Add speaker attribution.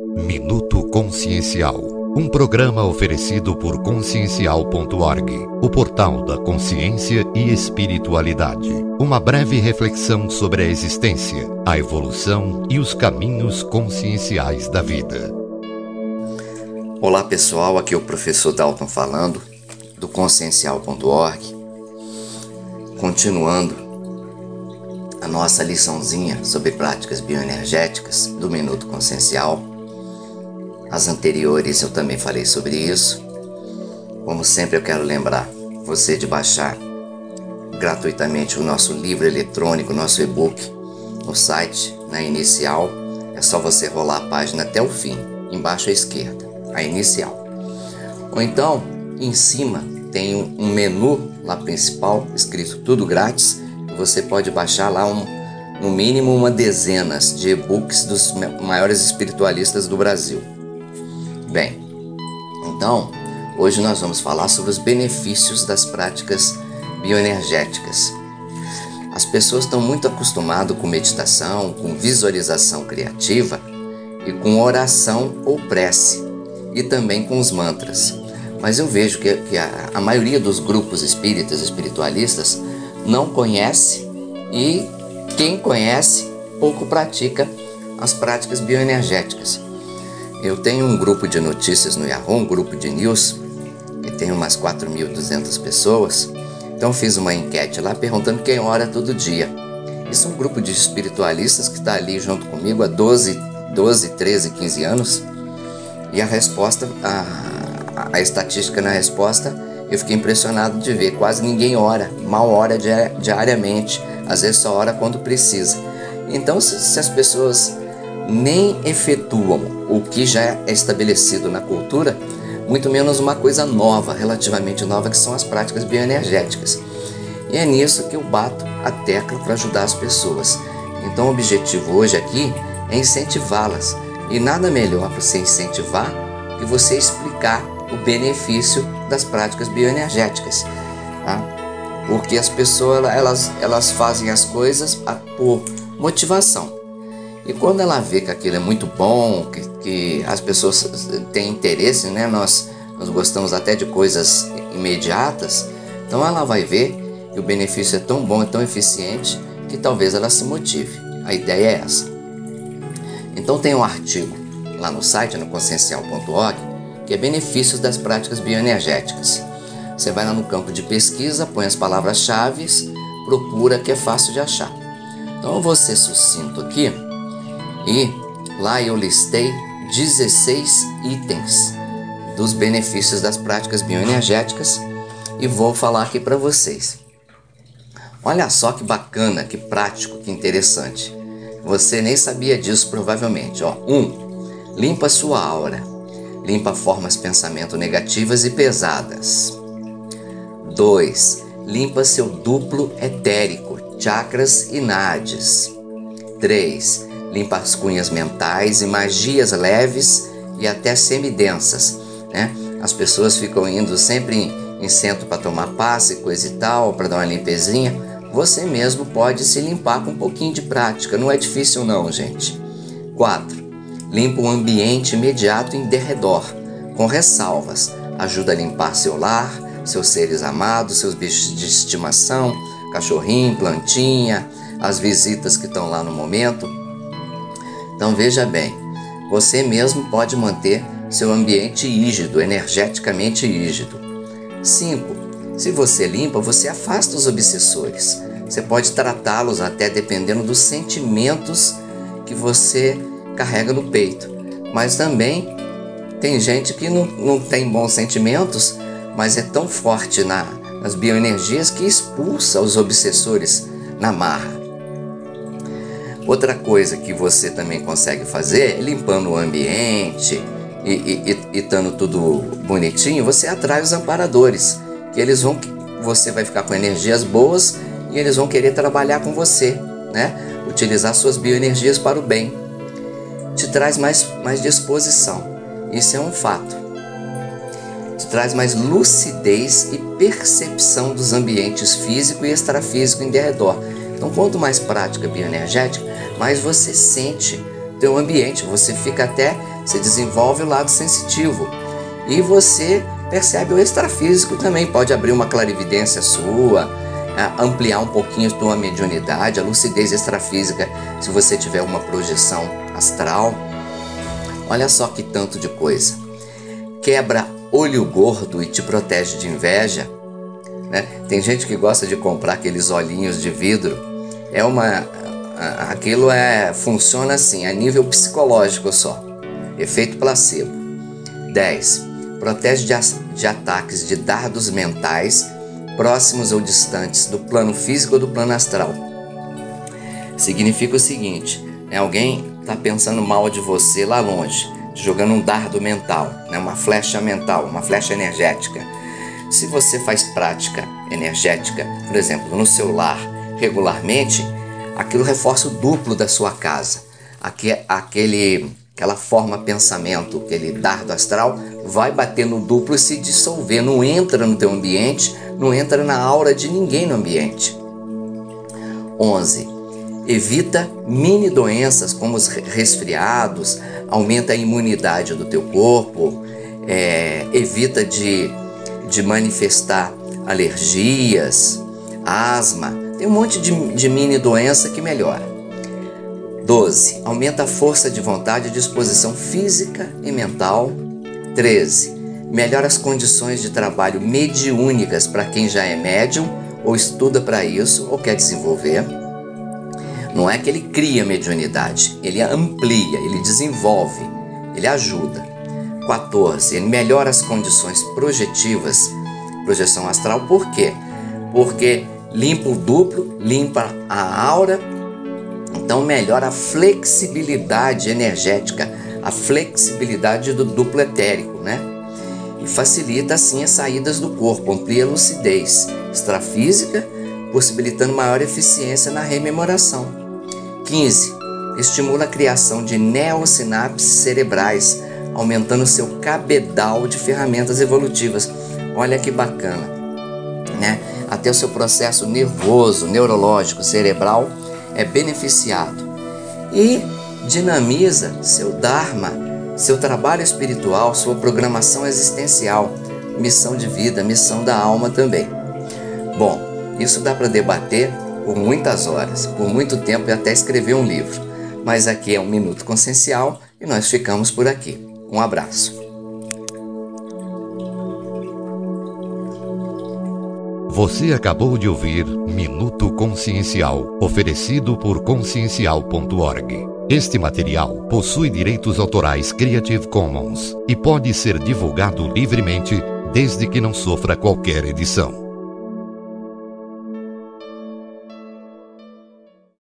Speaker 1: Minuto Consciencial. Um programa oferecido por consciencial.org, o portal da consciência e espiritualidade. Uma breve reflexão sobre a existência, a evolução e os caminhos conscienciais da vida.
Speaker 2: Olá pessoal, aqui é o professor Dalton falando do consciencial.org. Continuando a nossa liçãozinha sobre práticas bioenergéticas do Minuto Consciencial. As anteriores eu também falei sobre isso. Como sempre, eu quero lembrar você de baixar gratuitamente o nosso livro eletrônico, nosso e-book no site, na inicial. É só você rolar a página até o fim, embaixo à esquerda, a inicial. Ou então, em cima tem um menu lá principal, escrito tudo grátis, você pode baixar lá um, no mínimo uma dezenas de e-books dos maiores espiritualistas do Brasil. Bem, então, hoje nós vamos falar sobre os benefícios das práticas bioenergéticas. As pessoas estão muito acostumadas com meditação, com visualização criativa e com oração ou prece, e também com os mantras. Mas eu vejo que, que a, a maioria dos grupos espíritas, espiritualistas, não conhece e quem conhece pouco pratica as práticas bioenergéticas. Eu tenho um grupo de notícias no Yahoo, um grupo de news, que tem umas 4.200 pessoas. Então fiz uma enquete lá perguntando quem ora todo dia. Isso é um grupo de espiritualistas que está ali junto comigo há 12, 12, 13, 15 anos. E a resposta, a, a estatística na resposta, eu fiquei impressionado de ver. Quase ninguém ora, mal ora diariamente, às vezes só ora quando precisa. Então, se, se as pessoas nem efetuam o que já é estabelecido na cultura, muito menos uma coisa nova, relativamente nova, que são as práticas bioenergéticas. E é nisso que eu bato a tecla para ajudar as pessoas. Então, o objetivo hoje aqui é incentivá-las. E nada melhor para você incentivar que você explicar o benefício das práticas bioenergéticas. Tá? Porque as pessoas elas, elas fazem as coisas por motivação. E quando ela vê que aquilo é muito bom, que, que as pessoas têm interesse, né? Nós, nós gostamos até de coisas imediatas, então ela vai ver que o benefício é tão bom, é tão eficiente, que talvez ela se motive. A ideia é essa. Então tem um artigo lá no site, no consciencial.org, que é benefícios das práticas bioenergéticas. Você vai lá no campo de pesquisa, põe as palavras-chave, procura que é fácil de achar. Então eu vou ser sucinto aqui e lá eu listei 16 itens dos benefícios das práticas bioenergéticas e vou falar aqui para vocês. Olha só que bacana, que prático, que interessante. Você nem sabia disso provavelmente. Ó, um, limpa sua aura. Limpa formas pensamento negativas e pesadas. 2. Limpa seu duplo etérico, chakras e nadis. 3 limpa as cunhas mentais e magias leves e até semidensas. Né? As pessoas ficam indo sempre em, em centro para tomar passe, coisa e tal, para dar uma limpezinha. Você mesmo pode se limpar com um pouquinho de prática, não é difícil não, gente. 4. Limpa o ambiente imediato em derredor, com ressalvas. Ajuda a limpar seu lar, seus seres amados, seus bichos de estimação, cachorrinho, plantinha, as visitas que estão lá no momento. Então veja bem, você mesmo pode manter seu ambiente rígido, energeticamente rígido. 5. Se você limpa, você afasta os obsessores. Você pode tratá-los até dependendo dos sentimentos que você carrega no peito. Mas também tem gente que não, não tem bons sentimentos, mas é tão forte na, nas bioenergias que expulsa os obsessores na marra. Outra coisa que você também consegue fazer, limpando o ambiente e estando tudo bonitinho, você atrai os amparadores, que eles vão, você vai ficar com energias boas e eles vão querer trabalhar com você, né? Utilizar suas bioenergias para o bem. Te traz mais, mais disposição. Isso é um fato. Te traz mais lucidez e percepção dos ambientes físico e extrafísico em derredor. Então, quanto mais prática bioenergética, mais você sente teu ambiente, você fica até Você desenvolve o lado sensitivo e você percebe o extrafísico também. Pode abrir uma clarividência sua, ampliar um pouquinho a tua mediunidade, a lucidez extrafísica, se você tiver uma projeção astral. Olha só que tanto de coisa. Quebra olho gordo e te protege de inveja. Né? Tem gente que gosta de comprar aqueles olhinhos de vidro. É uma, aquilo é funciona assim, a nível psicológico só. Efeito placebo. 10. Protege de, de ataques de dardos mentais próximos ou distantes do plano físico ou do plano astral. Significa o seguinte: né, alguém está pensando mal de você lá longe, jogando um dardo mental, né, uma flecha mental, uma flecha energética. Se você faz prática energética, por exemplo, no seu lar regularmente, aquilo reforça o duplo da sua casa. Aquele, aquela forma pensamento, aquele dardo astral, vai bater no duplo e se dissolver, não entra no teu ambiente, não entra na aura de ninguém no ambiente. 11. Evita mini doenças como os resfriados, aumenta a imunidade do teu corpo, é, evita de, de manifestar alergias, asma, tem um monte de, de mini doença que melhora. 12. Aumenta a força de vontade e disposição física e mental. 13 melhora as condições de trabalho mediúnicas para quem já é médium ou estuda para isso ou quer desenvolver. Não é que ele cria mediunidade, ele amplia, ele desenvolve, ele ajuda. 14. Ele melhora as condições projetivas, projeção astral, por quê? Porque limpa o duplo, limpa a aura, então melhora a flexibilidade energética, a flexibilidade do duplo etérico, né? facilita assim as saídas do corpo, amplia a lucidez extrafísica, possibilitando maior eficiência na rememoração. 15. Estimula a criação de neosinapses cerebrais, aumentando seu cabedal de ferramentas evolutivas. Olha que bacana, né? Até o seu processo nervoso, neurológico, cerebral é beneficiado e dinamiza seu dharma seu trabalho espiritual, sua programação existencial, missão de vida, missão da alma também. Bom, isso dá para debater por muitas horas, por muito tempo e até escrever um livro. Mas aqui é um minuto consciencial e nós ficamos por aqui. Um abraço.
Speaker 1: Você acabou de ouvir Minuto Consciencial, oferecido por consciencial.org. Este material possui direitos autorais Creative Commons e pode ser divulgado livremente desde que não sofra qualquer edição.